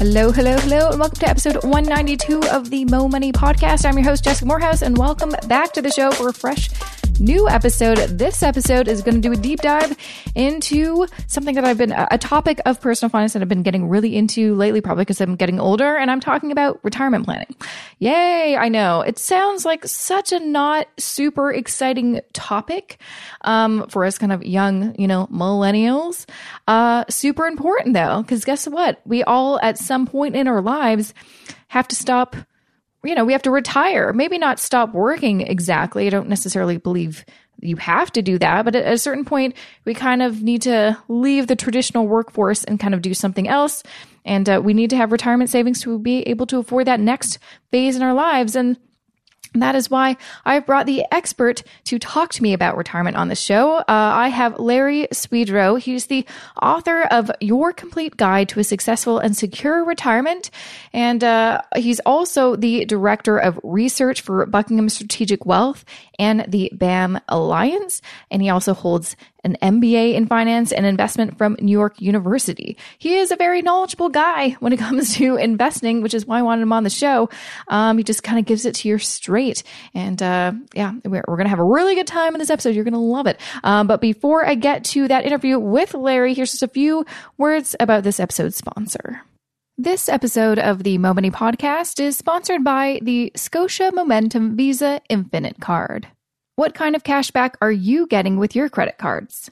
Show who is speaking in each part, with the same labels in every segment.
Speaker 1: Hello, hello, hello, and welcome to episode 192 of the Mo Money Podcast. I'm your host, Jessica Moorhouse, and welcome back to the show for a fresh new episode. This episode is going to do a deep dive into something that I've been a topic of personal finance that I've been getting really into lately, probably because I'm getting older, and I'm talking about retirement planning. Yay, I know. It sounds like such a not super exciting topic um, for us kind of young, you know, millennials. Uh, super important though, because guess what? We all at some point in our lives have to stop you know, we have to retire. Maybe not stop working exactly. I don't necessarily believe you have to do that, but at a certain point, we kind of need to leave the traditional workforce and kind of do something else. And uh, we need to have retirement savings to be able to afford that next phase in our lives. And that is why I've brought the expert to talk to me about retirement on the show. Uh, I have Larry Swedroe. He's the author of Your Complete Guide to a Successful and Secure Retirement. And uh, he's also the director of research for Buckingham Strategic Wealth and the BAM Alliance. And he also holds an MBA in finance and investment from New York University. He is a very knowledgeable guy when it comes to investing, which is why I wanted him on the show. Um, he just kind of gives it to you straight. And uh, yeah, we're, we're going to have a really good time in this episode. You're going to love it. Um, but before I get to that interview with Larry, here's just a few words about this episode's sponsor. This episode of the Mo Money podcast is sponsored by the Scotia Momentum Visa Infinite Card. What kind of cashback are you getting with your credit cards?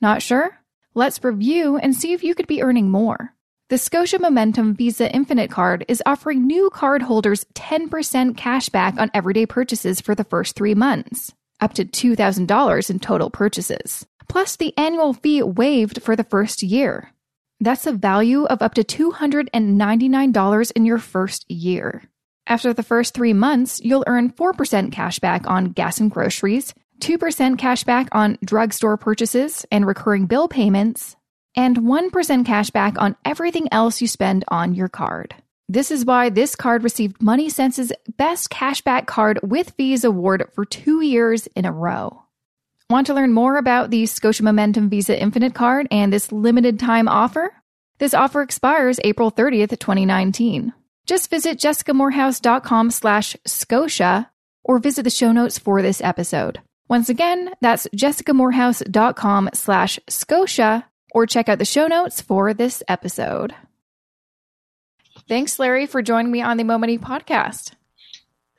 Speaker 1: Not sure? Let's review and see if you could be earning more. The Scotia Momentum Visa Infinite Card is offering new cardholders 10% cashback on everyday purchases for the first three months, up to $2,000 in total purchases, plus the annual fee waived for the first year. That's a value of up to $299 in your first year. After the first three months, you'll earn 4% cash back on gas and groceries, 2% cash back on drugstore purchases and recurring bill payments, and 1% cash back on everything else you spend on your card. This is why this card received MoneySense's Best Cashback Card with Fees award for two years in a row. Want to learn more about the Scotia Momentum Visa Infinite Card and this limited time offer? This offer expires April 30th, 2019. Just visit jessicamoorhouse.com slash Scotia or visit the show notes for this episode. Once again, that's jessicamoorhouse.com slash Scotia or check out the show notes for this episode. Thanks, Larry, for joining me on the Mo Money podcast.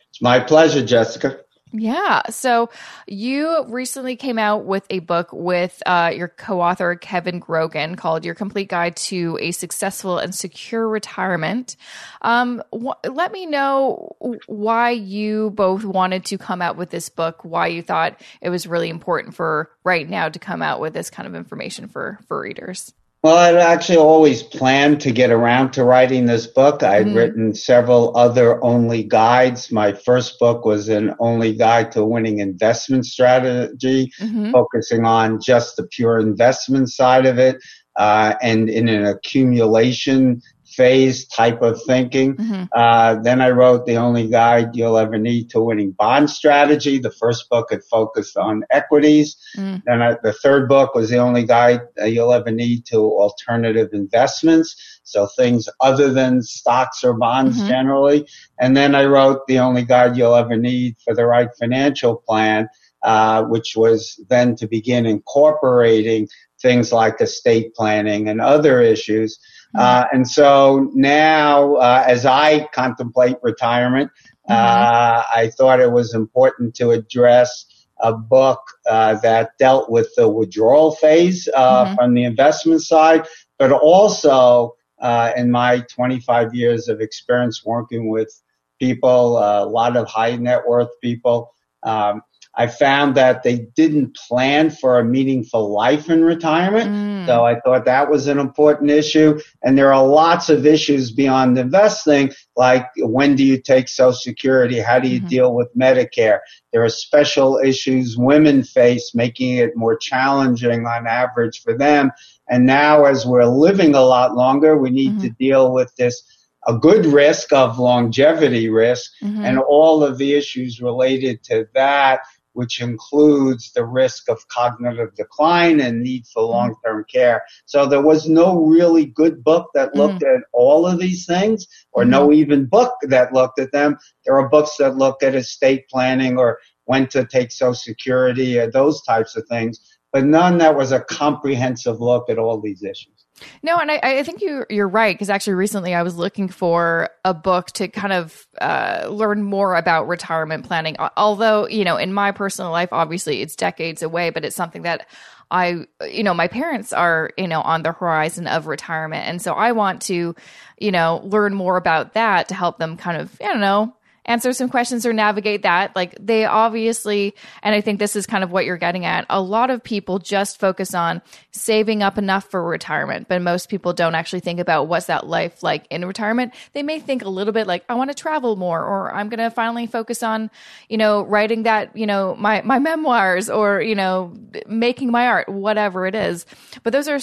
Speaker 2: It's my pleasure, Jessica.
Speaker 1: Yeah. So you recently came out with a book with uh, your co author, Kevin Grogan, called Your Complete Guide to a Successful and Secure Retirement. Um, wh- let me know why you both wanted to come out with this book, why you thought it was really important for right now to come out with this kind of information for, for readers.
Speaker 2: Well, I'd actually always planned to get around to writing this book. I'd mm-hmm. written several other only guides. My first book was an only guide to winning investment strategy, mm-hmm. focusing on just the pure investment side of it. Uh, and in an accumulation phase type of thinking. Mm-hmm. Uh, then I wrote The Only Guide You'll Ever Need to Winning Bond Strategy. The first book had focused on equities. Mm. Then I, the third book was The Only Guide You'll Ever Need to Alternative Investments. So things other than stocks or bonds mm-hmm. generally. And then I wrote The Only Guide You'll Ever Need for the Right Financial Plan. Uh, which was then to begin incorporating things like estate planning and other issues. Mm-hmm. Uh, and so now, uh, as I contemplate retirement, mm-hmm. uh, I thought it was important to address a book uh, that dealt with the withdrawal phase uh, mm-hmm. from the investment side, but also uh, in my 25 years of experience working with people, a lot of high net worth people, um, I found that they didn't plan for a meaningful life in retirement. Mm. So I thought that was an important issue. And there are lots of issues beyond investing, like when do you take Social Security? How do you mm-hmm. deal with Medicare? There are special issues women face, making it more challenging on average for them. And now as we're living a lot longer, we need mm-hmm. to deal with this a good risk of longevity risk mm-hmm. and all of the issues related to that which includes the risk of cognitive decline and need for
Speaker 1: Mm-hmm.
Speaker 2: long term care. So there was no really good book that looked at all of these things, or no even book that looked at them. There are books that look at estate planning or when to take Social Security or those types of things, but none that was a comprehensive look at all these issues.
Speaker 1: No, and I, I think you you're right because actually recently I was looking for a book to kind of uh, learn more about retirement planning. Although you know, in my personal life, obviously it's decades away, but it's something that I you know my parents are you know on the horizon of retirement, and so I want to you know learn more about that to help them kind of I don't know answer some questions or navigate that. Like they obviously, and I think this is kind of what you're getting at. A lot of people just focus on saving up enough for retirement, but most people don't actually think about what's that life like in retirement. They may think a little bit like, I want to travel more, or I'm going to finally focus on, you know, writing that, you know, my, my memoirs or, you know, making my art, whatever it is. But those are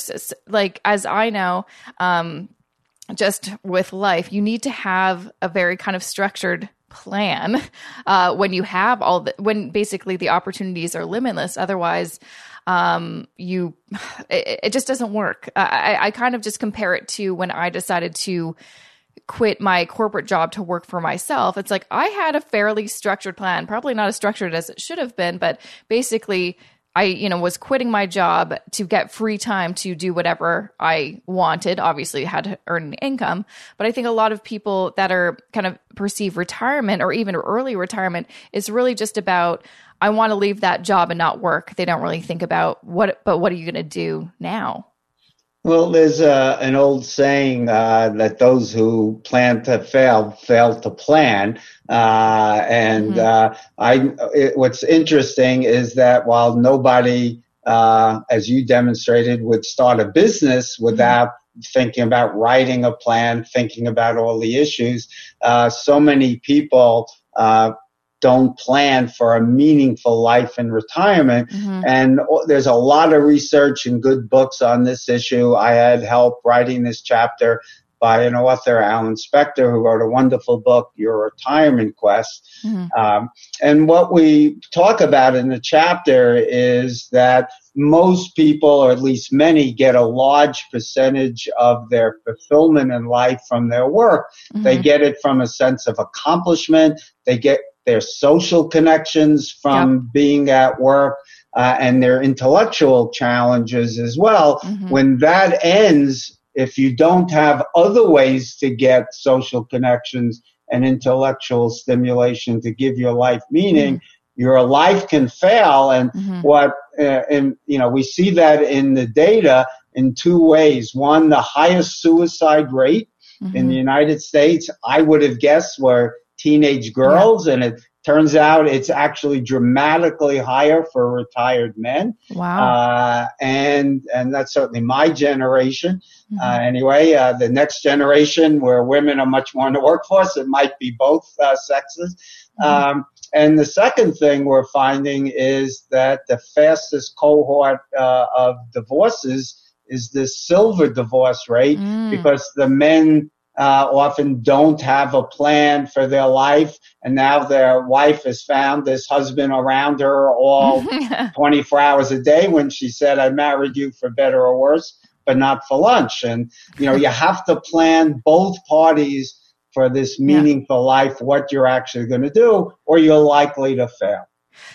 Speaker 1: like, as I know, um, just with life, you need to have a very kind of structured plan uh, when you have all the when basically the opportunities are limitless. Otherwise, um, you it, it just doesn't work. I, I- I kind of just compare it to when I decided to quit my corporate job to work for myself. It's like I had a fairly structured plan, probably not as structured as it should have been, but basically I, you know, was quitting my job to get free time to do whatever I wanted. Obviously, had to earn an income, but I think a lot of people that are kind of perceive retirement or even early retirement is really just about I want to leave that job and not work. They don't really think about what, but what are you going to do now?
Speaker 2: Well, there's uh, an old saying uh, that those who plan to fail fail to plan, uh, and
Speaker 1: Mhm.
Speaker 2: uh, I. It, what's interesting is that while nobody, uh, as you demonstrated, would start a business without thinking about writing a plan, thinking about all the issues, uh, so many people uh, don't plan for a meaningful life in retirement.
Speaker 1: Mhm.
Speaker 2: And there's a lot of research and good books on this issue. I had help writing this chapter by an author, Alan Spector, who wrote a wonderful book, Your Retirement Quest.
Speaker 1: Mhm.
Speaker 2: Um, and what we talk about in the chapter is that most people, or at least many, get a large percentage of their fulfillment in life from their work. They
Speaker 1: Mhm.
Speaker 2: get it from a sense of accomplishment. They get their social connections from being at work uh, and their intellectual challenges as well.
Speaker 1: Mhm.
Speaker 2: When that ends, if you don't have other ways to get social connections and intellectual stimulation to give your life meaning, your life can fail. And
Speaker 1: Mhm.
Speaker 2: what, uh, and you know, we see that in the data in two ways. One, the highest suicide rate in
Speaker 1: Mhm.
Speaker 2: the United States, I would have guessed were teenage girls, and it turns out it's actually dramatically higher for retired men.
Speaker 1: Wow.
Speaker 2: Uh, and and that's certainly my generation.
Speaker 1: Mhm.
Speaker 2: Uh, anyway, uh, the next generation where women are much more in the workforce, it might be both uh, sexes.
Speaker 1: Mhm.
Speaker 2: Um, and the second thing we're finding is that the fastest cohort uh, of divorces is this silver divorce rate
Speaker 1: Mm.
Speaker 2: because the men uh, often don't have a plan for their life, and now their wife has found this husband around her all 24 hours a day when she said, I married you for better or worse, but not for lunch. And, you know, you have to plan both parties for this
Speaker 1: Yeah.
Speaker 2: meaningful life, what you're actually going to do, or you're likely to fail.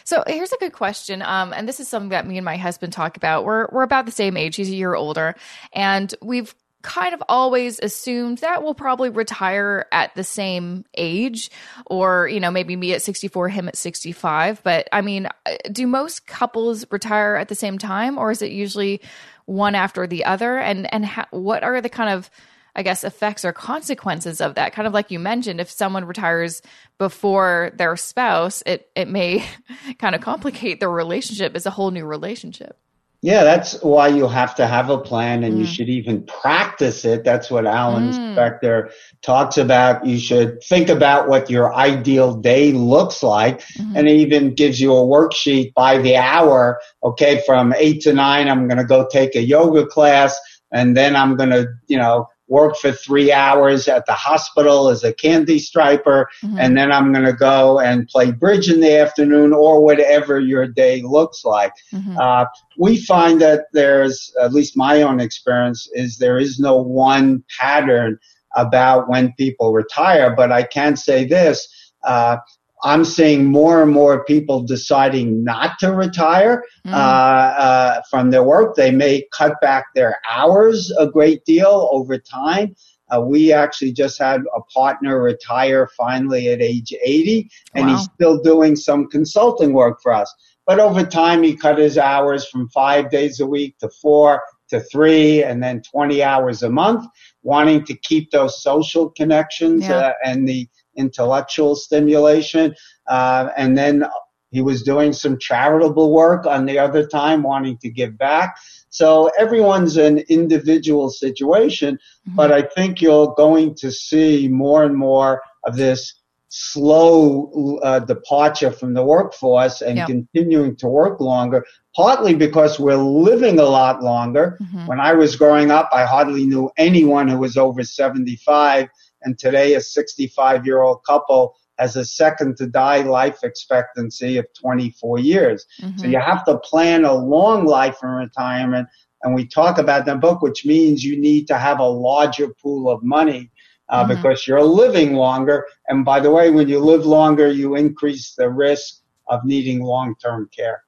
Speaker 1: So here's a good question. Um, and this is something that me and my husband talk about. We're we're about the same age. He's a year older, and we've kind of always assumed that we'll probably retire at the same age, or you know maybe me at 64, him at 65. But I mean, uh, do most couples retire at the same time, or is it usually one after the other? And and ha- what are the kind of I guess effects or consequences of that. Kind of like you mentioned, if someone retires before their spouse, it it may kind of complicate their relationship. It's a whole new relationship.
Speaker 2: Yeah, that's why you have to have a plan and you
Speaker 1: Mm.
Speaker 2: should even practice it. That's what Alan
Speaker 1: Mm.
Speaker 2: Spector talks about. You should think about what your ideal day looks like
Speaker 1: Mhm.
Speaker 2: and it even gives you a worksheet by the hour. Okay, from eight to nine, I'm going to go take a yoga class and then I'm going to, you know, work for three hours at the hospital as a candy striper, mm-hmm. and then I'm going to go and play bridge in the afternoon or whatever your day looks like. Mm-hmm. Uh, we find that there's, at least my own experience, is there is no one pattern about when people retire, but I can say this. Uh, I'm seeing more and more people deciding not to retire mm. uh, uh, from their work. They may cut back their hours a great deal over time. Uh, we actually just had a partner retire finally at age 80, and wow. he's still doing some consulting work for us. But over time, he cut his hours from five days a week to four to three, and then 20 hours a month, wanting to keep those social connections yeah. uh, and the intellectual stimulation. Uh, and then he was doing some charitable work on the other time, wanting to give back. So everyone's an individual situation, mm-hmm. but I think you're going to see more and more of this slow uh, departure from the workforce and yep. continuing to work longer, partly because we're living a lot longer. Mm-hmm. When I was growing up, I hardly knew anyone who was over 75 and today a 65 year old couple has a second to die life expectancy of 24 years. Mm-hmm. So you have to plan a long life in retirement. And we talk about that book, which means you need to have a larger pool of money uh, mm-hmm. because you're living longer. And by the way, when you live longer, you increase the risk of needing long term care.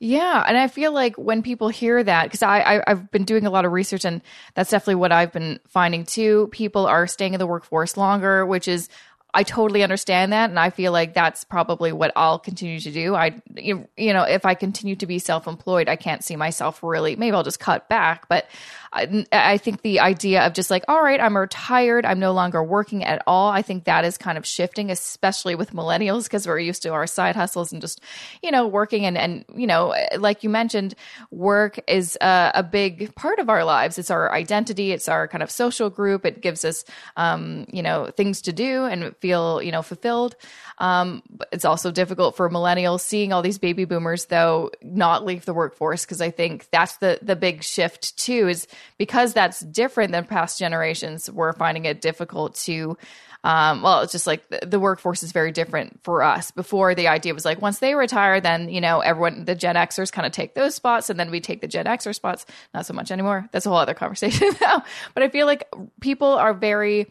Speaker 1: Yeah, and I feel like when people hear that, because I, I have been doing a lot of research, and that's definitely what I've been finding too. People are staying in the workforce longer, which is I totally understand that, and I feel like that's probably what I'll continue to do. I, you know, if I continue to be self-employed, I can't see myself really. Maybe I'll just cut back, but I, I, think the idea of just like, all right, I'm retired, I'm no longer working at all. I think that is kind of shifting, especially with millennials, because we're used to our side hustles and just, you know, working. And, and you know, like you mentioned, work is a, a big part of our lives. It's our identity, it's our kind of social group. It gives us, um, you know, things to do and feel, you know, fulfilled. Um, it's also difficult for millennials seeing all these baby boomers, though, not leave the workforce, because I think that's the, the big shift too, is because that's different than past generations, we're finding it difficult to um, well, it's just like the, the, workforce is very different for us. Before the idea was like once they retire, then you know everyone, the Gen Xers kind of take those spots, and then we take the Gen Xer spots. Not so much anymore. That's a whole other conversation now. But I feel like people are very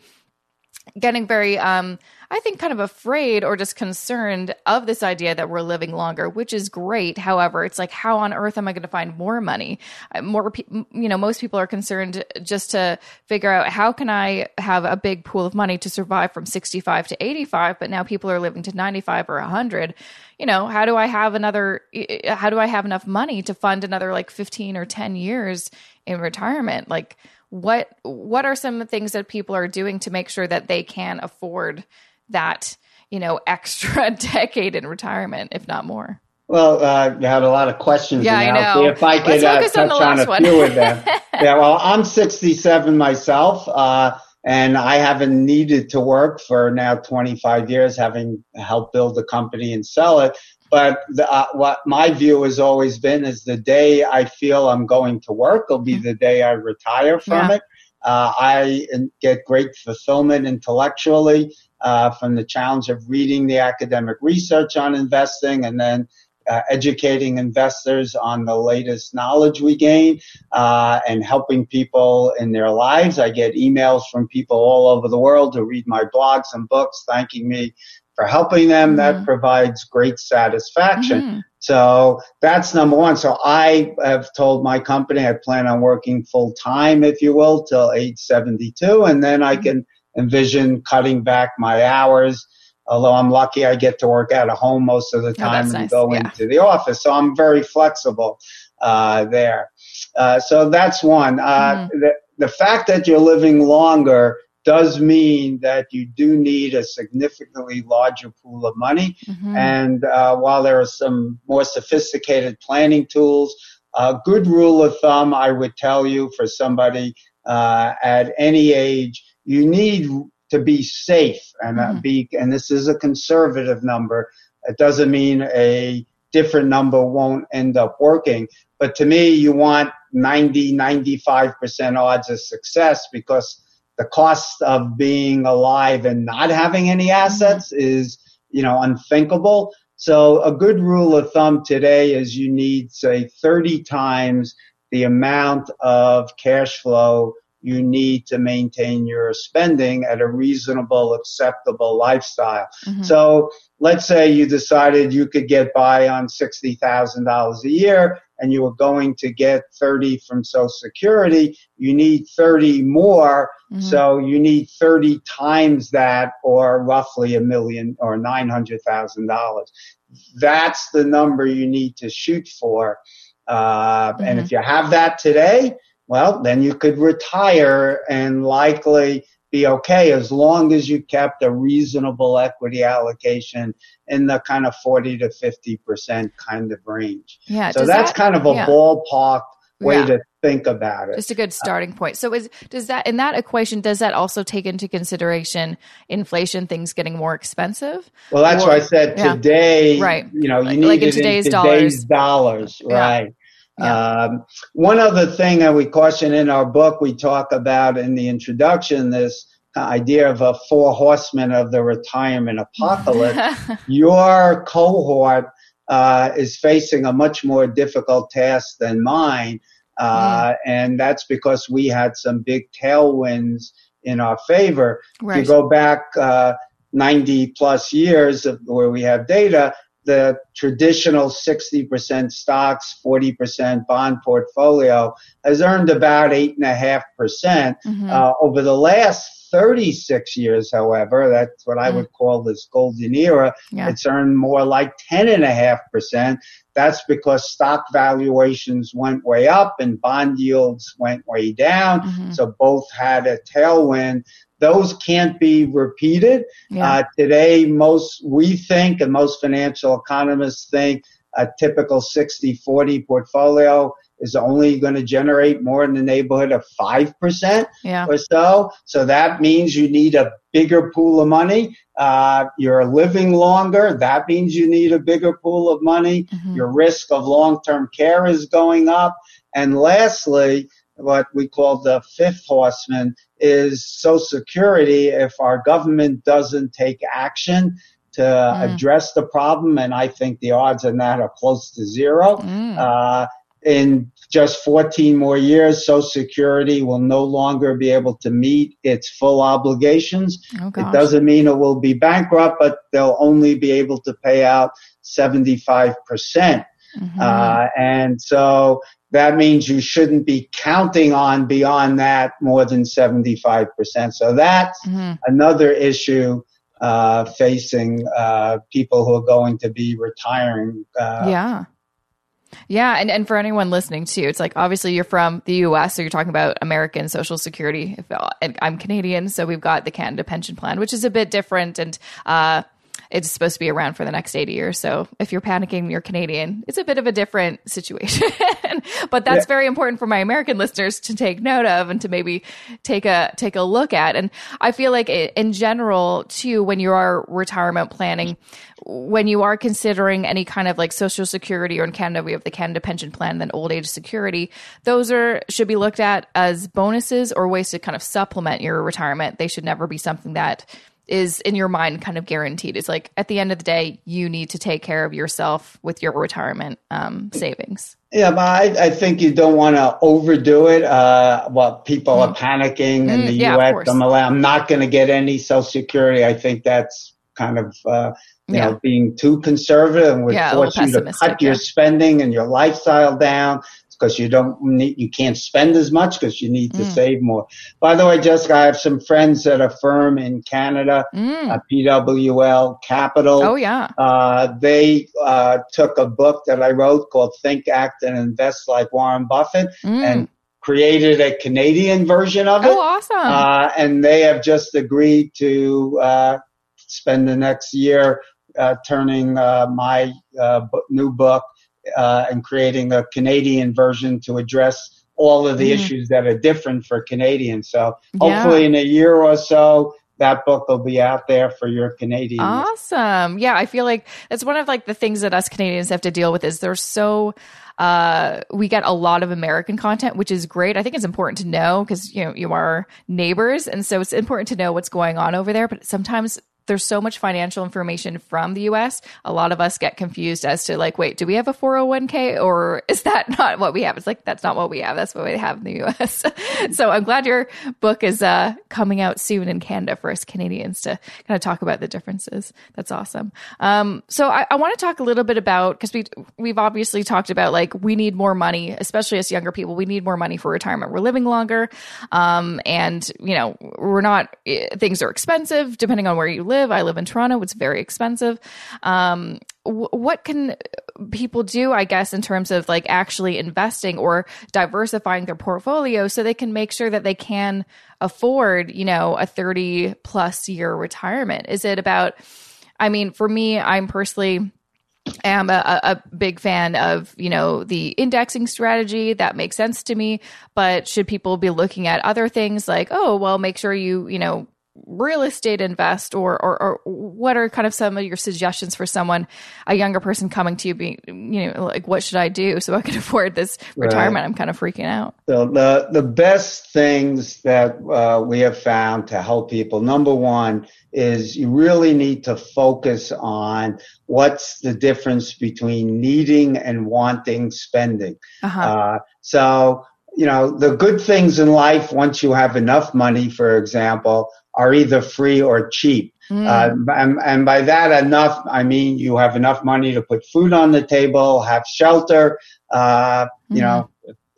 Speaker 1: getting very um I think kind of afraid or just concerned of this idea that we're living longer, which is great. However, it's like how on earth am I going to find more money? More you know, most people are concerned just to figure out how can I have a big pool of money to survive from 65 to 85, but now people are living to 95 or 100 you know, how do I have another, how do I have enough money to fund another like 15 or 10 years in retirement? Like, what what are some things that people are doing to make sure that they can afford that you know extra decade in retirement if not more
Speaker 2: well uh, you had a lot of questions
Speaker 1: yeah i know
Speaker 2: if i could uh, touch on, on a one. few of them yeah well i'm 67 myself uh, and I haven't needed to work for now 25 years, having helped build the company and sell it. But the, uh, what my view has always been is the day I feel I'm going to work will be mm-hmm. the day I retire from yeah. it. Uh, I get great fulfillment intellectually uh, from the challenge of reading the academic research on investing and then uh, educating investors on the latest knowledge we gain uh, and helping people in their lives. I get emails from people all over the world who read my blogs and books thanking me for helping them. Mm-hmm. That provides great satisfaction. Mm-hmm. So that's number one. So I have told my company I plan on working full time, if you will, till age 72, and then I mm-hmm. can envision cutting back my hours. Although I'm lucky, I get to work out of home most of the oh, time oh, and nice. go yeah. into the office. So I'm very flexible uh, there. Uh, so that's one. Uh, mm-hmm. the, the fact that you're living longer does mean that you do need a significantly larger pool of money. Mm-hmm. And uh, while there are some more sophisticated planning tools, a good rule of thumb I would tell you for somebody uh, at any age, you need to be safe and uh, mm-hmm. be, and this is a conservative number. It doesn't mean a different number won't end up working. But to me, you want 90, 95% odds of success because the cost of being alive and not having any assets is, you know, unthinkable. So a good rule of thumb today is you need, say, 30 times the amount of cash flow you need to maintain your spending at a reasonable, acceptable lifestyle. Mm-hmm. So let's say you decided you could get by on $60,000 a year and you were going to get 30 from Social Security. You need 30 more. Mm-hmm. So you need 30 times that or roughly a million or $900,000. That's the number you need to shoot for. Uh, mm-hmm. And if you have that today, well, then you could retire and likely be okay as long as you kept a reasonable equity allocation in the kind of 40 to 50% kind of range. Yeah. So that's that, kind of a yeah. ballpark way yeah. to think about it.
Speaker 1: Just a good starting point. So is does that in that equation does that also take into consideration inflation, things getting more expensive?
Speaker 2: Well, that's or, why I said today, yeah. right? You know, you like, need like in today's, in today's dollars, dollars right? Yeah. Um, one other thing that we caution in our book, we talk about in the introduction, this idea of a four horsemen of the retirement apocalypse. Your cohort uh, is facing a much more difficult task than mine. Uh, mm. And that's because we had some big tailwinds in our favor. Right. If you go back uh, 90 plus years of, where we have data, the traditional 60% stocks, 40% bond portfolio has earned about 8.5%. percent mm hmm uh, over the last 36 years, however, that's what I mm would call this golden era, yeah. it's earned more like 10.5%. That's because stock valuations went way up and bond yields went way down. Mm-hmm. So both had a tailwind those can't be repeated. Yeah. Uh, today, most we think, and most financial economists think, a typical 60-40 portfolio is only going to generate more in the neighborhood of 5% yeah. or so. So that means you need a bigger pool of money. Uh, you're living longer. That means you need a bigger pool of money. Mm-hmm. Your risk of long-term care is going up. And lastly, what we call the fifth horseman is Social Security. If our government doesn't take action to mm. address the problem, and I think the odds on that are close to zero, mm. uh, in just 14 more years, Social Security will no longer be able to meet its full obligations. Oh, it doesn't mean it will be bankrupt, but they'll only be able to pay out 75%. Mm-hmm. Uh, and so that means you shouldn't be counting on beyond that more than 75%. So that's mm-hmm. another issue uh, facing uh, people who are going to be retiring.
Speaker 1: Uh, yeah. Yeah, and, and for anyone listening too, it's like obviously you're from the U.S., so you're talking about American Social Security. If, and I'm Canadian, so we've got the Canada Pension Plan, which is a bit different, and uh, it's supposed to be around for the next 80 years. So if you're panicking, you're Canadian. It's a bit of a different situation, but that's yeah. very important for my American listeners to take note of and to maybe take a take a look at. And I feel like in general, too, when you are retirement planning, when you are considering any kind of like social security or in Canada we have the Canada pension plan then old age security those are should be looked at as bonuses or ways to kind of supplement your retirement they should never be something that is in your mind kind of guaranteed. It's like at the end of the day, you need to take care of yourself with your retirement um, savings.
Speaker 2: Yeah, but I, I, think you don't want to overdo it. Uh, well, people mm. are panicking in mm, the yeah, U.S. I'm, I'm not going to get any Social Security. I think that's kind of uh, you yeah. know being too conservative and would yeah, force you to cut your spending and your lifestyle down because you don't need, you can't spend as much because you need to mm. save more. By the way, Jessica, I have some friends at a firm in Canada, mm. uh, PWL Capital.
Speaker 1: Oh yeah.
Speaker 2: Uh, they uh, took a book that I wrote called Think, Act, and Invest Like Warren Buffett, mm. and created a Canadian version of it.
Speaker 1: Oh, awesome!
Speaker 2: Uh, and they have just agreed to uh, spend the next year uh, turning my new book uh, and creating a Canadian version to address all of the mm. issues that are different for Canadians. So hopefully yeah. in a year or so, that book will be out there for your Canadian.
Speaker 1: Awesome. Yeah, I feel like that's one of like the things that us Canadians have to deal with is they're so uh, we get a lot of American content, which is great. I think it's important to know because you know you are neighbors, and so it's important to know what's going on over there. But sometimes there's so much financial information from the US. A lot of us get confused as to like, wait, do we have a 401k or is that not what we have? It's like, that's not what we have. That's what we have in the US. so I'm glad your book is uh, coming out soon in Canada for us Canadians to kind of talk about the differences. That's awesome. Um, so I, I want to talk a little bit about, because we, we've obviously talked about like, we need more money, especially as younger people. We need more money for retirement. We're living longer. Um, and, you know, we're not, eh, things are expensive depending on where you live live. I live in Toronto. It's very expensive. Um, w- what can people do, I guess, in terms of like actually investing or diversifying their portfolio so they can make sure that they can afford, you know, a 30 plus year retirement? Is it about, I mean, for me, I'm personally, am a, a, big fan of you know the indexing strategy that makes sense to me but should people be looking at other things like oh well make sure you you know real estate invest or, or, or what are kind of some of your suggestions for someone a younger person coming to you being you know like what should i do so i can afford this retirement right. i'm kind of freaking out
Speaker 2: so the the best things that uh, we have found to help people number one is you really need to focus on what's the difference between needing and wanting spending uh-huh. uh, so you know, the good things in life, once you have enough money, for example, are either free or cheap. Mm. Uh, and, and, by that enough, I mean you have enough money to put food on the table, have shelter, uh, you mm. know,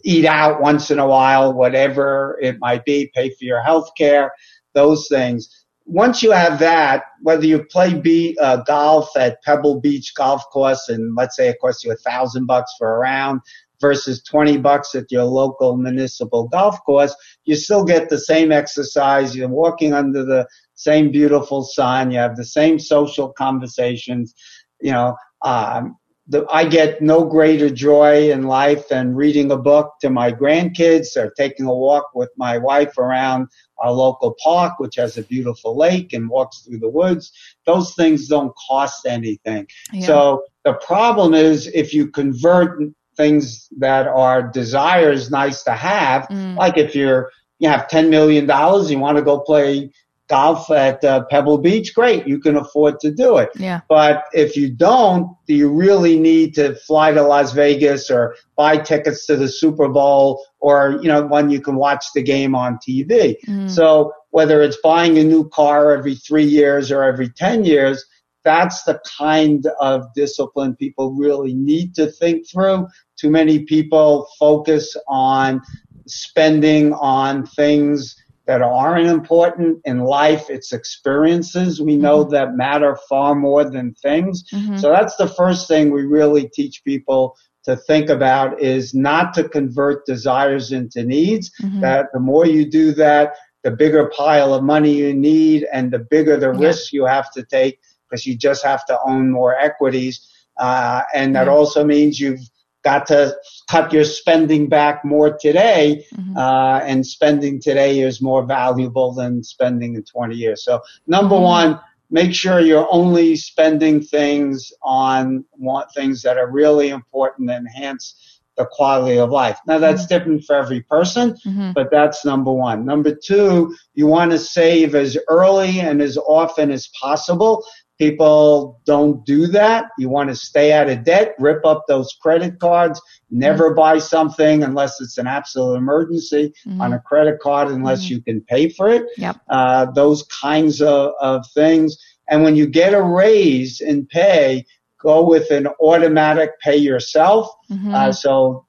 Speaker 2: eat out once in a while, whatever it might be, pay for your health care, those things. Once you have that, whether you play be, uh, golf at Pebble Beach Golf Course, and let's say it costs you a thousand bucks for a round, versus 20 bucks at your local municipal golf course, you still get the same exercise. You're walking under the same beautiful sun. You have the same social conversations. You know, um, the, I get no greater joy in life than reading a book to my grandkids or taking a walk with my wife around our local park, which has a beautiful lake and walks through the woods. Those things don't cost anything. Yeah. So the problem is if you convert things that are desires nice to have. Mm. Like if you're, you have $10 million, you want to go play golf at uh, Pebble Beach, great, you can afford to do it.
Speaker 1: Yeah.
Speaker 2: But if you don't, do you really need to fly to Las Vegas or buy tickets to the Super Bowl or, you know, when you can watch the game on TV? Mm. So whether it's buying a new car every three years or every 10 years, that's the kind of discipline people really need to think through too many people focus on spending on things that aren't important in life. It's experiences we know mm-hmm. that matter far more than things. Mm-hmm. So that's the first thing we really teach people to think about is not to convert desires into needs. Mm-hmm. That the more you do that, the bigger pile of money you need and the bigger the yeah. risk you have to take because you just have to own more equities. Uh, and that yeah. also means you've got to cut your spending back more today, mm-hmm. uh, and spending today is more valuable than spending in 20 years. So number mm-hmm. one, make sure you're only spending things on things that are really important and enhance the quality of life. Now that's mm-hmm. different for every person, mm-hmm. but that's number one. Number two, you want to save as early and as often as possible People don't do that. You want to stay out of debt, rip up those credit cards, never mm-hmm. buy something unless it's an absolute emergency mm-hmm. on a credit card unless mm-hmm. you can pay for it.
Speaker 1: Yep.
Speaker 2: Uh, those kinds of, of things. And when you get a raise in pay, go with an automatic pay yourself. Mm-hmm. Uh, so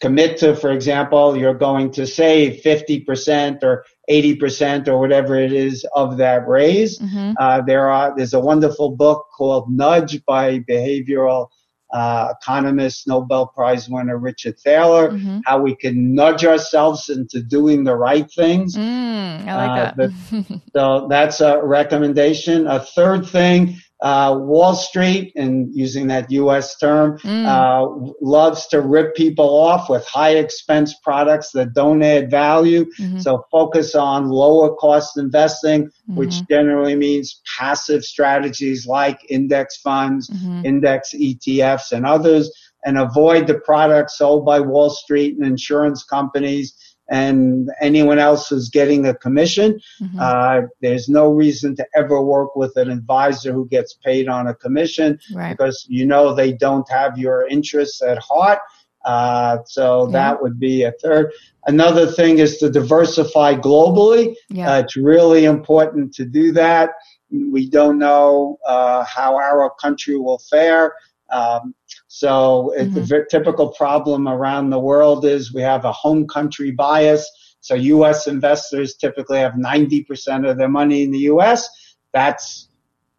Speaker 2: commit to, for example, you're going to save 50% or 80% or whatever it is of that raise. Mm-hmm. Uh, there are, there's a wonderful book called Nudge by behavioral uh, economist, Nobel Prize winner Richard Thaler, mm-hmm. how we can nudge ourselves into doing the right things.
Speaker 1: Mm, I like uh, that.
Speaker 2: so that's a recommendation. A third thing, uh, Wall Street, and using that U.S. term, mm. uh, loves to rip people off with high expense products that don't add value. Mm-hmm. So focus on lower cost investing, mm-hmm. which generally means passive strategies like index funds, mm-hmm. index ETFs, and others, and avoid the products sold by Wall Street and insurance companies and anyone else who's getting a commission. Mm-hmm. Uh, there's no reason to ever work with an advisor who gets paid on a commission right. because you know they don't have your interests at heart. Uh, so yeah. that would be a third. Another thing is to diversify globally. Yeah. Uh, it's really important to do that. We don't know uh, how our country will fare. Um, so mm-hmm. the typical problem around the world is we have a home country bias. So U.S. investors typically have 90% of their money in the U.S. That's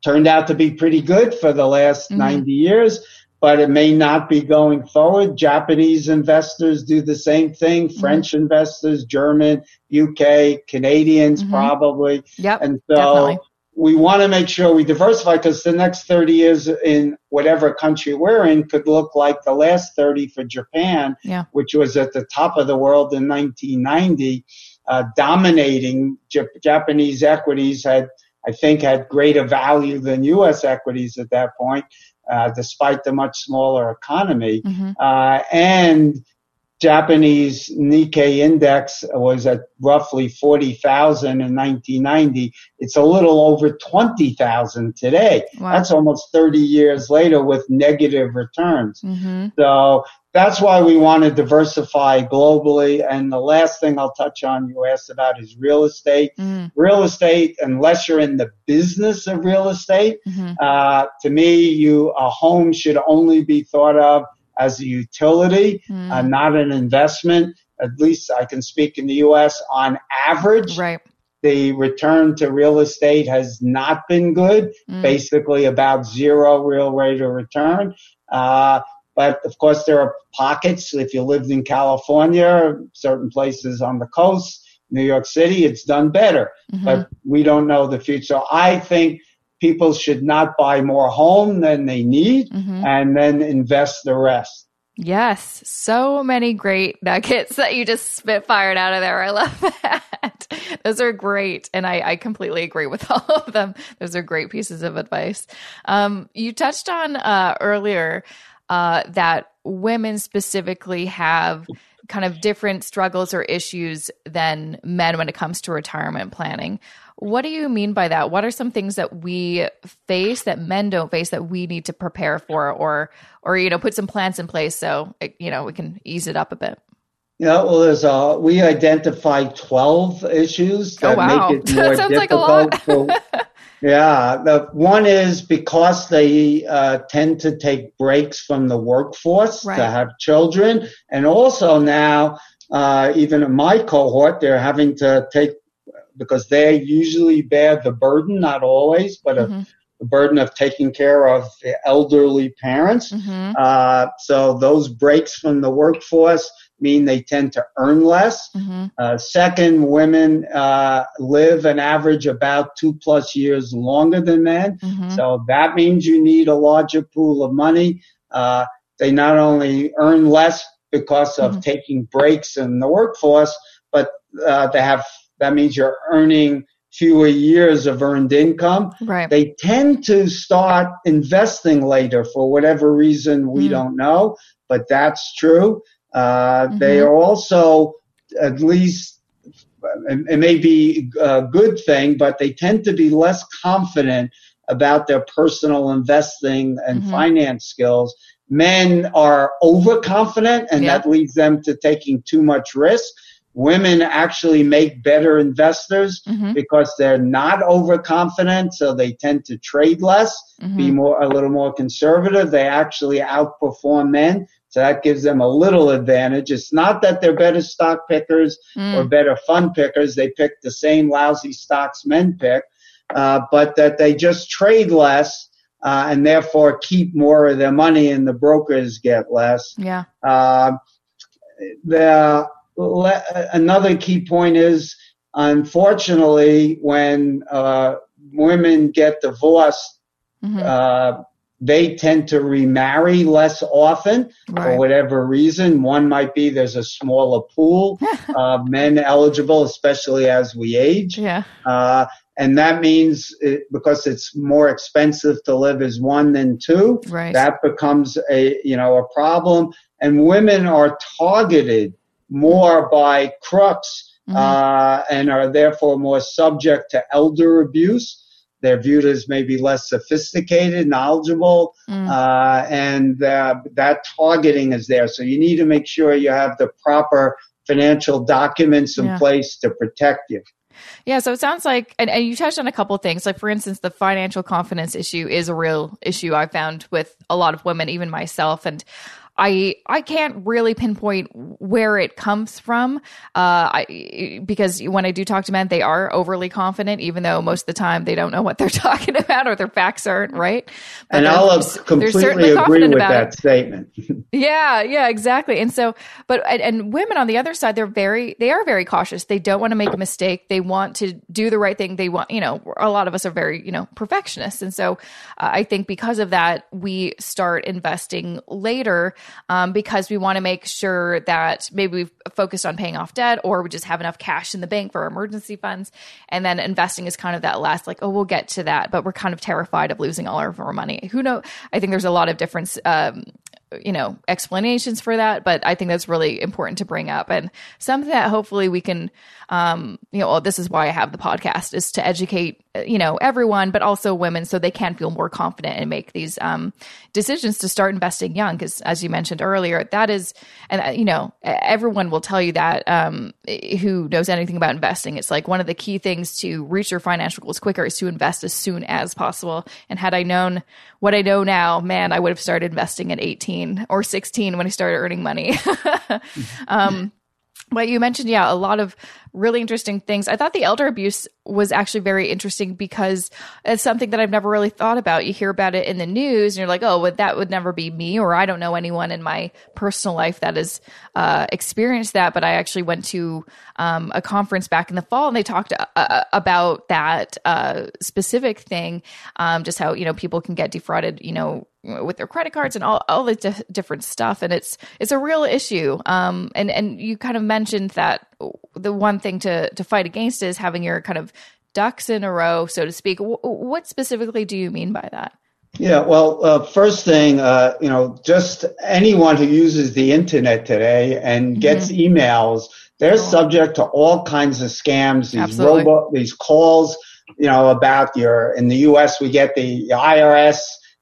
Speaker 2: turned out to be pretty good for the last mm-hmm. 90 years, but it may not be going forward. Japanese investors do the same thing. Mm-hmm. French investors, German, UK, Canadians mm-hmm. probably.
Speaker 1: Yep.
Speaker 2: And so
Speaker 1: definitely
Speaker 2: we want to make sure we diversify because the next 30 years in whatever country we're in could look like the last 30 for Japan,
Speaker 1: yeah.
Speaker 2: which was at the top of the world in 1990, uh, dominating J- Japanese equities had, I think, had greater value than U.S. equities at that point, uh, despite the much smaller economy. Mm-hmm. Uh, and Japanese Nikkei index was at roughly 40,000 in 1990. It's a little over 20,000 today. Wow. That's almost 30 years later with negative returns. Mm-hmm. So that's why we want to diversify globally. And the last thing I'll touch on you asked about is real estate. Mm-hmm. Real estate, unless you're in the business of real estate, mm-hmm. uh, to me, you a home should only be thought of as a utility, mm. uh, not an investment. At least I can speak in the U.S. on average.
Speaker 1: Right.
Speaker 2: The return to real estate has not been good, mm. basically about zero real rate of return. Uh, but of course, there are pockets. If you lived in California, certain places on the coast, New York City, it's done better. Mm-hmm. But we don't know the future. I think people should not buy more home than they need mm-hmm. and then invest the rest.
Speaker 1: Yes, so many great nuggets that you just spit fired out of there. I love that. Those are great. And I, I completely agree with all of them. Those are great pieces of advice. Um, you touched on uh, earlier uh, that women specifically have kind of different struggles or issues than men when it comes to retirement planning. What do you mean by that? What are some things that we face that men don't face that we need to prepare for or or you know put some plans in place so it, you know we can ease it up a bit?
Speaker 2: Yeah, well, there's uh, we identified 12 issues
Speaker 1: that oh, wow.
Speaker 2: make it more
Speaker 1: difficult.
Speaker 2: Like yeah, the one is because they uh, tend to take breaks from the workforce right. to have children, and also now, uh, even in my cohort, they're having to take because they usually bear the burden, not always, but mm-hmm. a, the burden of taking care of the elderly parents. Mm-hmm. Uh, so those breaks from the workforce mean they tend to earn less. Mm-hmm. Uh, second, women uh, live an average about two plus years longer than men. Mm-hmm. So that means you need a larger pool of money. Uh, they not only earn less because of mm-hmm. taking breaks in the workforce, but uh, they have that means you're earning fewer years of earned income.
Speaker 1: Right.
Speaker 2: They tend to start investing later for whatever reason we mm. don't know, but that's true. Uh, mm-hmm. They are also, at least, it may be a good thing, but they tend to be less confident about their personal investing and mm-hmm. finance skills. Men are overconfident, and yeah. that leads them to taking too much risk women actually make better investors mm-hmm. because they're not overconfident so they tend to trade less mm-hmm. be more a little more conservative they actually outperform men so that gives them a little advantage it's not that they're better stock pickers mm. or better fund pickers they pick the same lousy stocks men pick uh, but that they just trade less uh, and therefore keep more of their money and the brokers get less
Speaker 1: yeah uh,
Speaker 2: the another key point is, unfortunately, when uh, women get divorced mm-hmm. uh, they tend to remarry less often right. for whatever reason. One might be there's a smaller pool of men eligible, especially as we age.
Speaker 1: Yeah. Uh,
Speaker 2: and that means it, because it's more expensive to live as one than two,
Speaker 1: right.
Speaker 2: that becomes a you know a problem. And women are targeted more by crooks mm-hmm. uh, and are therefore more subject to elder abuse. They're viewed as maybe less sophisticated, knowledgeable, mm. uh, and uh, that targeting is there. So you need to make sure you have the proper financial documents in yeah. place to protect you.
Speaker 1: Yeah, so it sounds like, and, and, you touched on a couple of things. Like, for instance, the financial confidence issue is a real issue I've found with a lot of women, even myself. And I I can't really pinpoint where it comes from, uh, I, because when I do talk to men, they are overly confident, even though most of the time they don't know what they're talking about or their facts aren't right.
Speaker 2: But and I'll completely agree with that it. statement.
Speaker 1: yeah, yeah, exactly. And so, but and, and women on the other side, they're very they are very cautious. They don't want to make a mistake. They want to do the right thing. They want you know a lot of us are very you know perfectionists, and so uh, I think because of that, we start investing later um, because we want to make sure that maybe we've focused on paying off debt or we just have enough cash in the bank for emergency funds. And then investing is kind of that last, like, oh, we'll get to that, but we're kind of terrified of losing all of our money. Who know? I think there's a lot of different um, you know explanations for that but i think that's really important to bring up and something that hopefully we can um you know well, this is why i have the podcast is to educate you know everyone but also women so they can feel more confident and make these um decisions to start investing young. Because as you mentioned earlier that is and uh, you know everyone will tell you that um who knows anything about investing. It's like one of the key things to reach your financial goals quicker is to invest as soon as possible. And had i known what i know now man i would have started investing at 18 or 16 when I started earning money. um, but you mentioned, yeah, a lot of really interesting things. I thought the elder abuse was actually very interesting because it's something that I've never really thought about. You hear about it in the news and you're like, oh, well, that would never be me, or I don't know anyone in my personal life that has uh, experienced that. But I actually went to um, a conference back in the fall and they talked uh, uh about that uh, specific thing, um, just how, you know, people can get defrauded, you know, with their credit cards and all, all the di- different stuff and it's it's a real issue um and and you kind of mentioned that the one thing to to fight against is having your kind of ducks in a row, so to speak. W- what specifically do you mean by that?
Speaker 2: Yeah, well, uh, first thing, uh, you know, just anyone who uses the internet today and mm-hmm. gets mm-hmm. emails, they're cool. subject to all kinds of scams. These robot, these calls, you know, about your. In the U.S., we get the IRS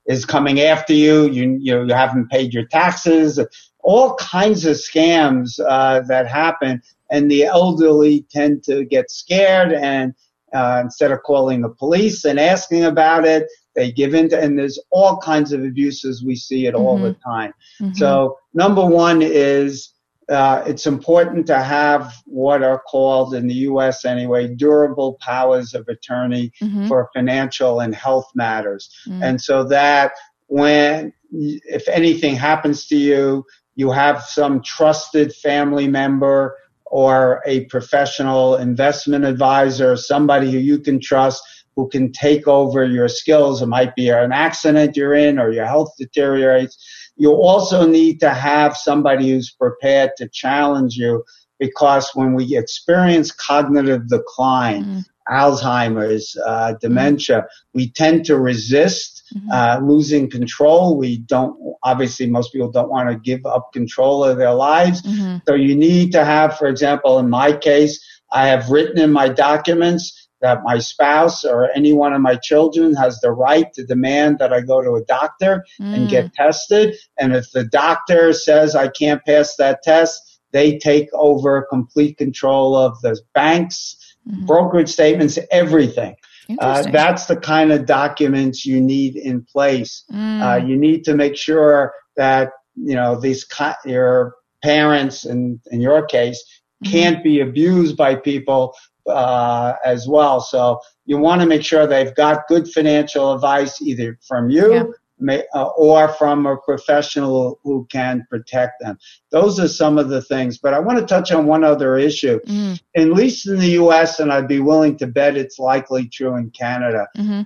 Speaker 2: is coming after you. You you, know, you haven't paid your taxes. All kinds of scams uh, that happen and the elderly tend to get scared and uh, instead of calling the police and asking about it, they give in to, and there's all kinds of abuses. We see it mm-hmm. all the mm-hmm. time. Mm-hmm. So number one is uh, it's important to have what are called in the U.S. anyway durable powers of attorney mm-hmm. for financial and health matters, mm. and so that when if anything happens to you, you have some trusted family member or a professional investment advisor, somebody who you can trust who can take over your skills. It might be an accident you're in or your health deteriorates. You also need to have somebody who's prepared to challenge you because when we experience cognitive decline, mm-hmm. Alzheimer's, uh, dementia, we tend to resist mm-hmm. uh, losing control. We don't, obviously, most people don't want to give up control of their lives. Mm-hmm. So you need to have, for example, in my case, I have written in my documents that my spouse or any one of my children has the right to demand that I go to a doctor mm. and get tested. And if the doctor says I can't pass that test, they take over complete control of the banks, mm-hmm. brokerage statements, everything. Uh, that's the kind of documents you need in place. Mm. Uh, you need to make sure that you know these your parents, and in your case, mm. can't be abused by people uh, as well. So you want to make sure they've got good financial advice either from you yeah may, uh, or from a professional who can protect them. Those are some of the things. But I want to touch on one other issue. Mm. At least in the U.S., and I'd be willing to bet it's likely true in Canada. Mm-hmm.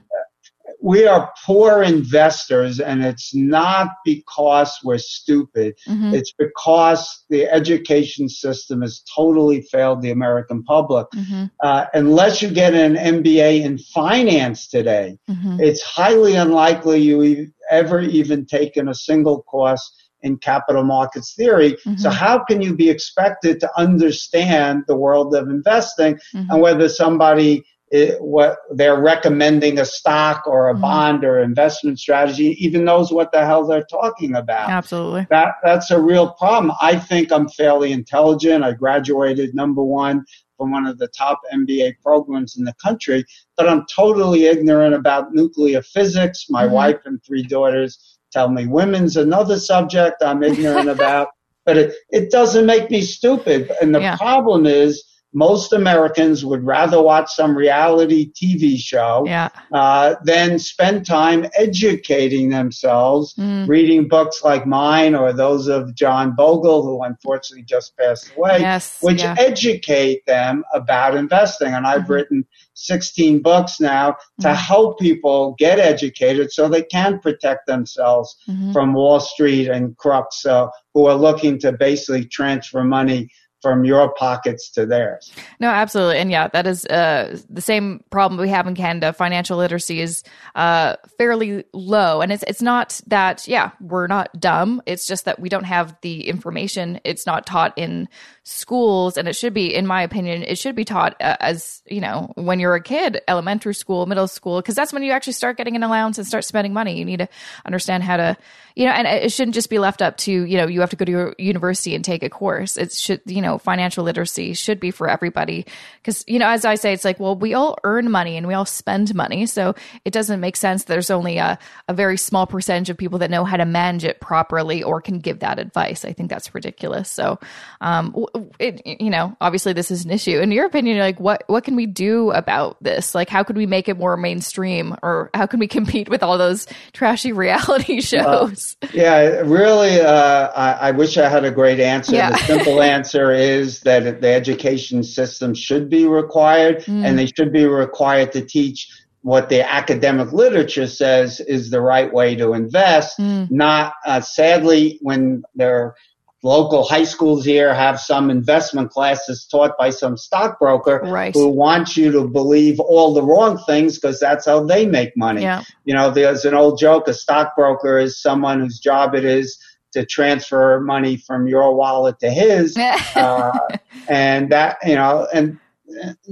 Speaker 2: We are poor investors, and it's not because we're stupid. Mm-hmm. It's because the education system has totally failed the American public. Mm-hmm. Uh, unless you get an MBA in finance today, mm-hmm. it's highly unlikely you ever even taken a single course in capital markets theory. Mm-hmm. So how can you be expected to understand the world of investing mm-hmm. and whether somebody it, what they're recommending a stock or a mm-hmm. bond or investment strategy even knows what the hell they're talking about.
Speaker 1: Absolutely.
Speaker 2: That that's a real problem. I think I'm fairly intelligent. I graduated number 1 from one of the top MBA programs in the country, but I'm totally ignorant about nuclear physics. My mm-hmm. wife and three daughters tell me women's another subject I'm ignorant about, but it, it doesn't make me stupid. And the yeah. problem is most Americans would rather watch some reality TV show
Speaker 1: yeah.
Speaker 2: uh, than spend time educating themselves, mm. reading books like mine or those of John Bogle, who unfortunately just passed away,
Speaker 1: yes,
Speaker 2: which
Speaker 1: yeah.
Speaker 2: educate them about investing. And I've mm-hmm. written 16 books now to mm-hmm. help people get educated so they can protect themselves mm-hmm. from Wall Street and crooks uh, who are looking to basically transfer money from your pockets to theirs.
Speaker 1: No, absolutely. And yeah, that is uh, the same problem we have in Canada. Financial literacy is uh, fairly low. And it's, it's not that, yeah, we're not dumb. It's just that we don't have the information. It's not taught in schools and it should be in my opinion it should be taught uh, as you know when you're a kid elementary school middle school because that's when you actually start getting an allowance and start spending money you need to understand how to you know and it shouldn't just be left up to you know you have to go to your university and take a course it should you know financial literacy should be for everybody because you know as i say it's like well we all earn money and we all spend money so it doesn't make sense there's only a, a very small percentage of people that know how to manage it properly or can give that advice i think that's ridiculous so um, it, you know, obviously this is an issue. In your opinion, like what what can we do about this? Like, how could we make it more mainstream, or how can we compete with all those trashy reality shows?
Speaker 2: Uh, yeah, really, uh, I, I, wish I had a great answer. Yeah. The simple answer is that the education system should be required, mm. and they should be required to teach what the academic literature says is the right way to invest. Mm. Not uh, sadly when they're local high schools here have some investment classes taught by some stockbroker
Speaker 1: right.
Speaker 2: who wants you to believe all the wrong things because that's how they make money.
Speaker 1: Yeah.
Speaker 2: You know, there's an old joke, a stockbroker is someone whose job it is to transfer money from your wallet to his. uh, and that, you know, and,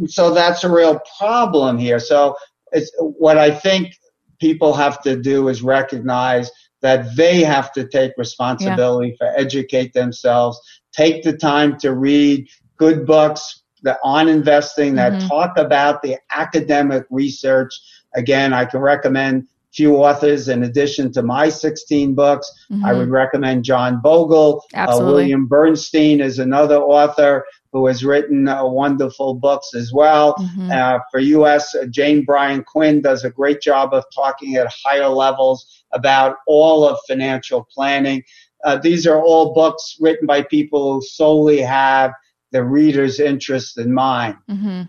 Speaker 2: so that's a real problem here. So it's what I think people have to do is recognize that they have to take responsibility yeah. for educate themselves, take the time to read good books that on investing that mm-hmm. talk about the academic research. Again, I can recommend few authors in addition to my 16 books. Mm-hmm. I would recommend John Bogle.
Speaker 1: Uh,
Speaker 2: William Bernstein is another author who has written uh, wonderful books as well. Mm-hmm. Uh, for U.S., uh, Jane Bryant Quinn does a great job of talking at higher levels about all of financial planning. Uh, these are all books written by people who solely have the reader's interest in mind.
Speaker 1: Mm-hmm.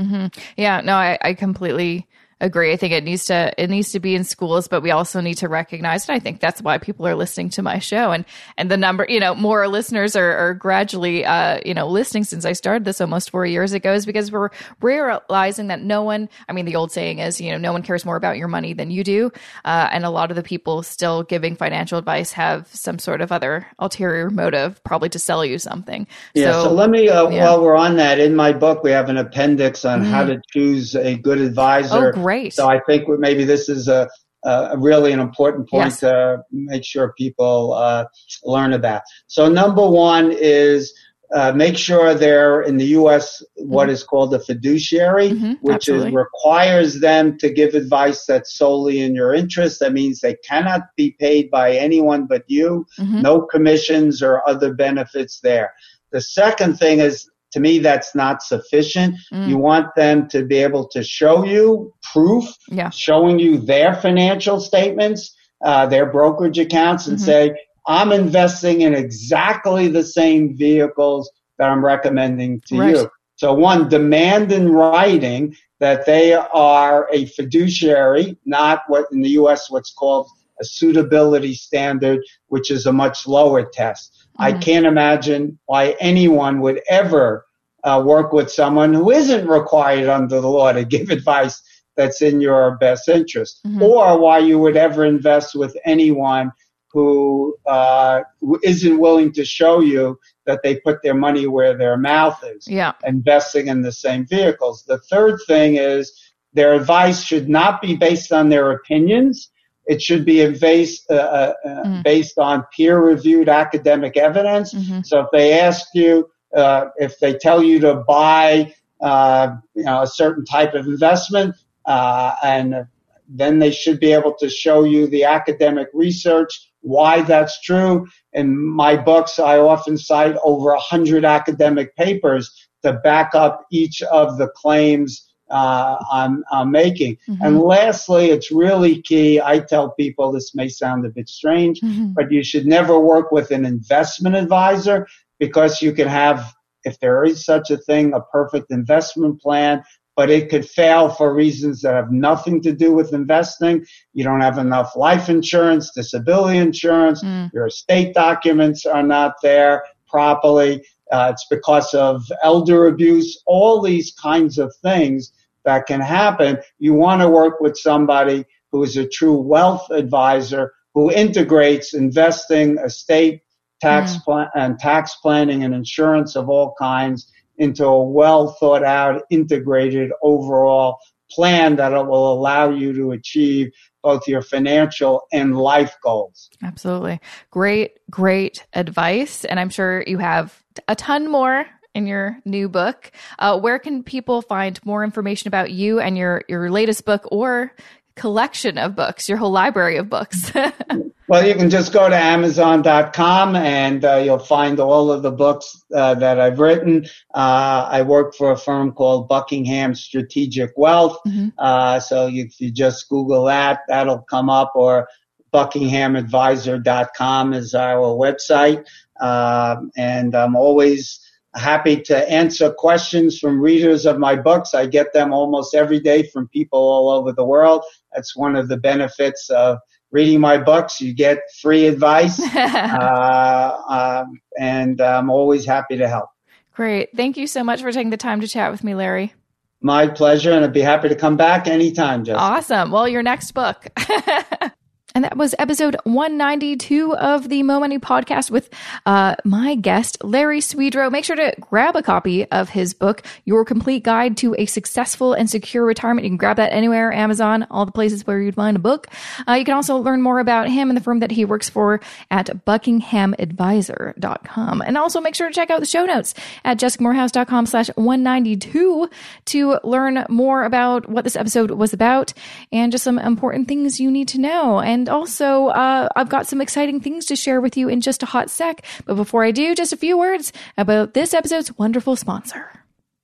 Speaker 1: Mm-hmm. Yeah, no, I, I completely agree. I think it needs to it needs to be in schools, but we also need to recognize, and I think that's why people are listening to my show, and and the number, you know, more listeners are, are gradually, uh, you know, listening since I started this almost four years ago, is because we're realizing that no one. I mean, the old saying is, you know, no one cares more about your money than you do, uh, and a lot of the people still giving financial advice have some sort of other ulterior motive, probably to sell you something.
Speaker 2: Yeah. So, so let me, uh, yeah. while we're on that, in my book we have an appendix on mm. how to choose a good advisor.
Speaker 1: Oh, Great.
Speaker 2: So I think maybe this is a, a really an important point yes. to make sure people uh, learn about. So number one is uh, make sure they're in the U.S. what mm-hmm. is called a fiduciary, mm-hmm, which is, requires them to give advice that's solely in your interest. That means they cannot be paid by anyone but you. Mm-hmm. No commissions or other benefits there. The second thing is to me, that's not sufficient. Mm. You want them to be able to show you proof,
Speaker 1: yeah.
Speaker 2: showing you their financial statements, uh, their brokerage accounts, and mm-hmm. say, I'm investing in exactly the same vehicles that I'm recommending to right. you. So one, demand in writing that they are a fiduciary, not what in the U.S. what's called a suitability standard, which is a much lower test. Mm-hmm. I can't imagine why anyone would ever uh, work with someone who isn't required under the law to give advice that's in your best interest, mm-hmm. or why you would ever invest with anyone who uh, isn't willing to show you that they put their money where their mouth is,
Speaker 1: yeah.
Speaker 2: investing in the same vehicles. The third thing is their advice should not be based on their opinions. It should be based, uh, uh, mm. based on peer reviewed academic evidence. Mm-hmm. So if they ask you, uh, if they tell you to buy, uh, you know, a certain type of investment, uh, and then they should be able to show you the academic research why that's true. In my books, I often cite over a hundred academic papers to back up each of the claims uh, I'm, I'm, making. Mm-hmm. And lastly, it's really key. I tell people this may sound a bit strange, mm-hmm. but you should never work with an investment advisor because you can have, if there is such a thing, a perfect investment plan but it could fail for reasons that have nothing to do with investing. You don't have enough life insurance, disability insurance, mm. your estate documents are not there properly. Uh, it's because of elder abuse, all these kinds of things that can happen. You want to work with somebody who is a true wealth advisor who integrates investing, estate tax mm. plan, and tax planning and insurance of all kinds into a well thought out, integrated overall plan that will allow you to achieve both your financial and life goals.
Speaker 1: Absolutely. Great, great advice. And I'm sure you have a ton more in your new book. Uh, where can people find more information about you and your, your latest book or collection of books, your whole library of books?
Speaker 2: well, you can just go to Amazon.com and uh, you'll find all of the books uh, that I've written. Uh, I work for a firm called Buckingham Strategic Wealth. Mm-hmm. Uh, so if you just Google that, that'll come up, or BuckinghamAdvisor.com is our website. Um, and I'm always happy to answer questions from readers of my books. I get them almost every day from people all over the world. That's one of the benefits of reading my books. You get free advice, uh, um, and I'm always happy to help.
Speaker 1: Great. Thank you so much for taking the time to chat with me, Larry.
Speaker 2: My pleasure, and I'd be happy to come back anytime, Jessica.
Speaker 1: Awesome. Well, your next book. And that was episode 192 of the Mo Money podcast with uh, my guest, Larry Swedroe. Make sure to grab a copy of his book, Your Complete Guide to a Successful and Secure Retirement. You can grab that anywhere, Amazon, all the places where you'd find a book. Uh, you can also learn more about him and the firm that he works for at buckinghamadvisor.com. And also make sure to check out the show notes at jessicamoorhouse.com slash 192 to learn more about what this episode was about and just some important things you need to know. And also, uh, I've got some exciting things to share with you in just a hot sec. But before I do, just a few words about this episode's wonderful sponsor.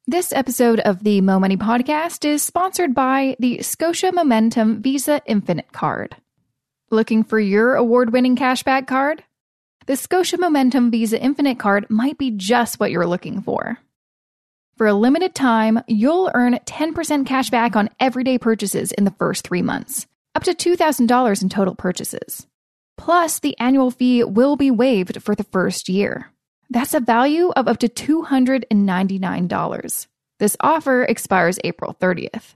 Speaker 1: This episode of the Mo Money podcast is sponsored by the Scotia Momentum Visa Infinite Card. Looking for your award winning cashback card? The Scotia Momentum Visa Infinite Card might be just what you're looking for. For a limited time, you'll earn 10% cash back on everyday purchases in the first three months up to $2,000 in total purchases. Plus, the annual fee will be waived for the first year. That's a value of up to $299. This offer expires April 30th.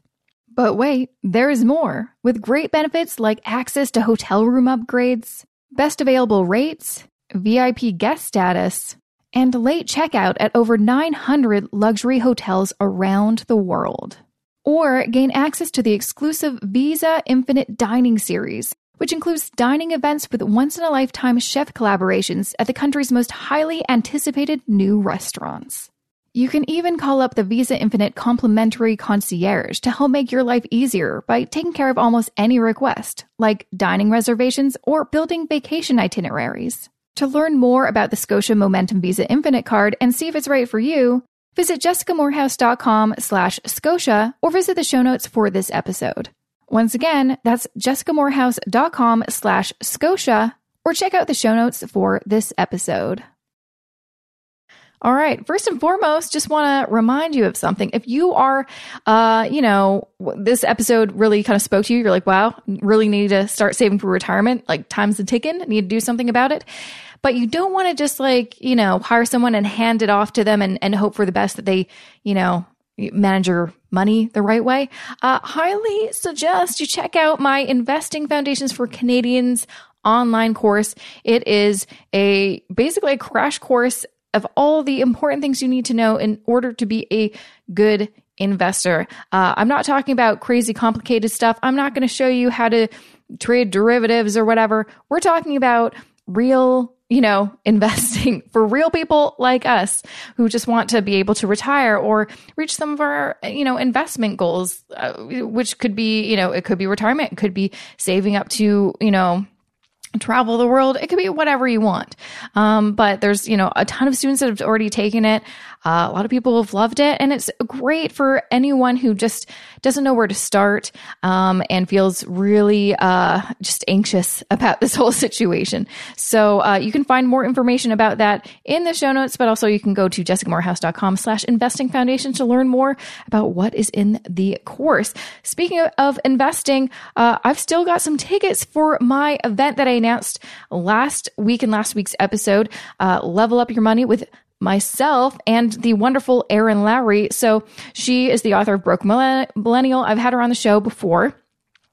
Speaker 1: But wait, there is more, with great benefits like access to hotel room upgrades, best available rates, VIP guest status, and late checkout at over 900 luxury hotels around the world or gain access to the exclusive Visa Infinite Dining Series, which includes dining events with once in a lifetime chef collaborations at the country's most highly anticipated new restaurants. You can even call up the Visa Infinite complimentary concierge to help make your life easier by taking care of almost any request, like dining reservations or building vacation itineraries. To learn more about the Scotia Momentum Visa Infinite card and see if it's right for you, Visit jessicamoorhouse.com slash Scotia or visit the show notes for this episode. Once again, that's jessicamoorhouse.com slash Scotia or check out the show notes for this episode. All right. First and foremost, just want to remind you of something. If you are, uh, you know, this episode really kind of spoke to you, you're like, wow, really need to start saving for retirement. Like time's a ticking, need to do something about it. But you don't want to just like, you know, hire someone and hand it off to them and, and hope for the best that they, you know, manage your money the right way. Uh, highly suggest you check out my Investing Foundations for Canadians online course. It is a basically a crash course of all the important things you need to know in order to be a good investor. Uh, I'm not talking about crazy complicated stuff. I'm not going to show you how to trade derivatives or whatever. We're talking about real you know, investing for real people like us who just want to be able to retire or reach some of our, you know, investment goals, uh, which could be, you know, it could be retirement, it could be saving up to, you know, travel the world. It could be whatever you want. Um, but there's, you know, a ton of students that have already taken it. Uh, a lot of people have loved it, and it's great for anyone who just doesn't know where to start um, and feels really uh, just anxious about this whole situation. So uh, you can find more information about that in the show notes, but also you can go to jessicamoorhouse.com slash investing foundation to learn more about what is in the course. Speaking of, of investing, uh, I've still got some tickets for my event that I announced last week in last week's episode, uh, Level Up Your Money with myself and the wonderful Erin Lowry. So she is the author of Broke Millennial. I've had her on the show before.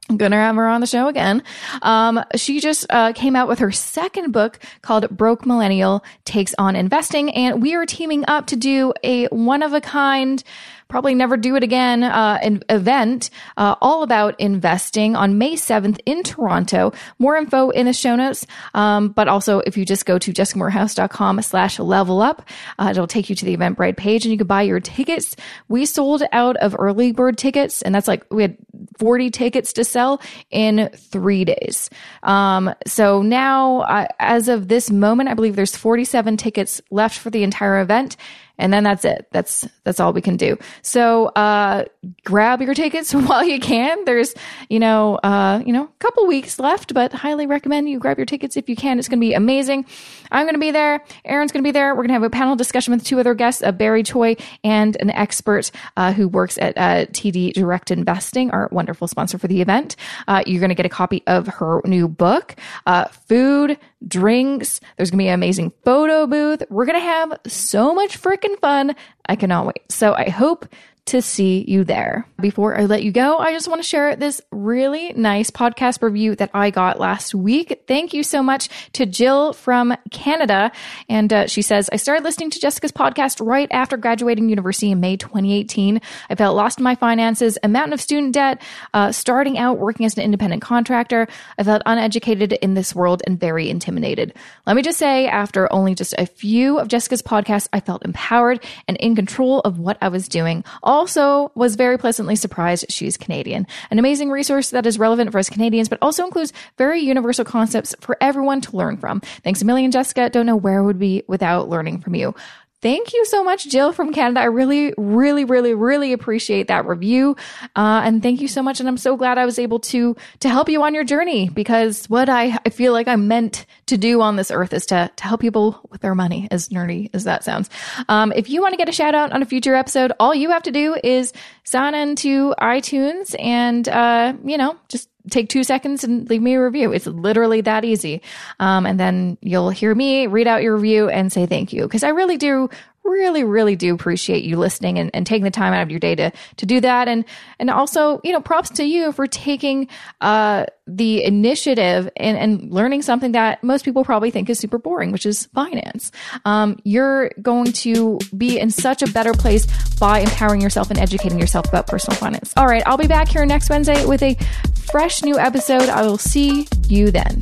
Speaker 1: I'm gonna have her on the show again. Um, she just uh, came out with her second book called Broke Millennial Takes on Investing, and we are teaming up to do a one of a kind probably never do it again uh, an event uh, all about investing on May 7th in Toronto. More info in the show notes. Um, but also, if you just go to jessicamoorhouse.com slash level up, uh, it'll take you to the Eventbrite page and you can buy your tickets. We sold out of early bird tickets, and that's like we had 40 tickets to sell in three days. Um, so now, as of this moment, I believe there's 47 tickets left for the entire event and then that's it. That's that's all we can do. So uh, grab your tickets while you can. There's you know uh, you know a couple weeks left, but highly recommend you grab your tickets if you can. It's going to be amazing. I'm going to be there. Erin's going to be there. We're going to have a panel discussion with two other guests, a Barry Choi and an expert uh, who works at uh, TD Direct Investing, our wonderful sponsor for the event. Uh, you're going to get a copy of her new book, uh, Food drinks. There's going to be an amazing photo booth. We're going to have so much freaking fun. I cannot wait. So I hope to see you there. Before I let you go, I just want to share this really nice podcast review that I got last week. Thank you so much to Jill from Canada. And uh, she says, I started listening to Jessica's podcast right after graduating university in May 2018. I felt lost in my finances, a mountain of student debt, uh, starting out working as an independent contractor. I felt uneducated in this world and very intimidated. Let me just say, after only just a few of Jessica's podcasts, I felt empowered and in control of what I was doing. All also was very pleasantly surprised she's Canadian. An amazing resource that is relevant for us Canadians, but also includes very universal concepts for everyone to learn from. Thanks a million, Jessica. Don't know where I would be without learning from you. Thank you so much, Jill from Canada. I really, really, really, really appreciate that review. Uh, and thank you so much. And I'm so glad I was able to, to help you on your journey because what I, I feel like I'm meant to do on this earth is to, to help people with their money, as nerdy as that sounds. Um, if you want to get a shout out on a future episode, all you have to do is sign into iTunes and, uh, you know, just take two seconds and leave me a review. It's literally that easy. Um, and then you'll hear me read out your review and say thank you. Cause I really do really, really do appreciate you listening and, and taking the time out of your day to to do that. And and also, you know, props to you for taking uh, the initiative and, and learning something that most people probably think is super boring, which is finance. Um, you're going to be in such a better place by empowering yourself and educating yourself about personal finance. All right, I'll be back here next Wednesday with a fresh new episode. I will see you then.